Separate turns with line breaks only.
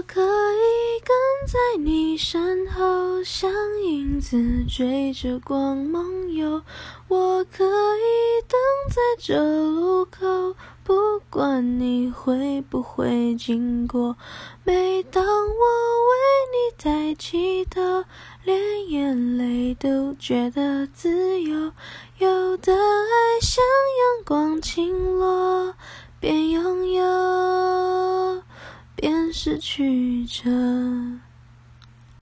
我可以跟在你身后，像影子追着光梦游。我可以等在这路口，不管你会不会经过。每当我为你在祈祷，连眼泪都觉得自由。便失去着。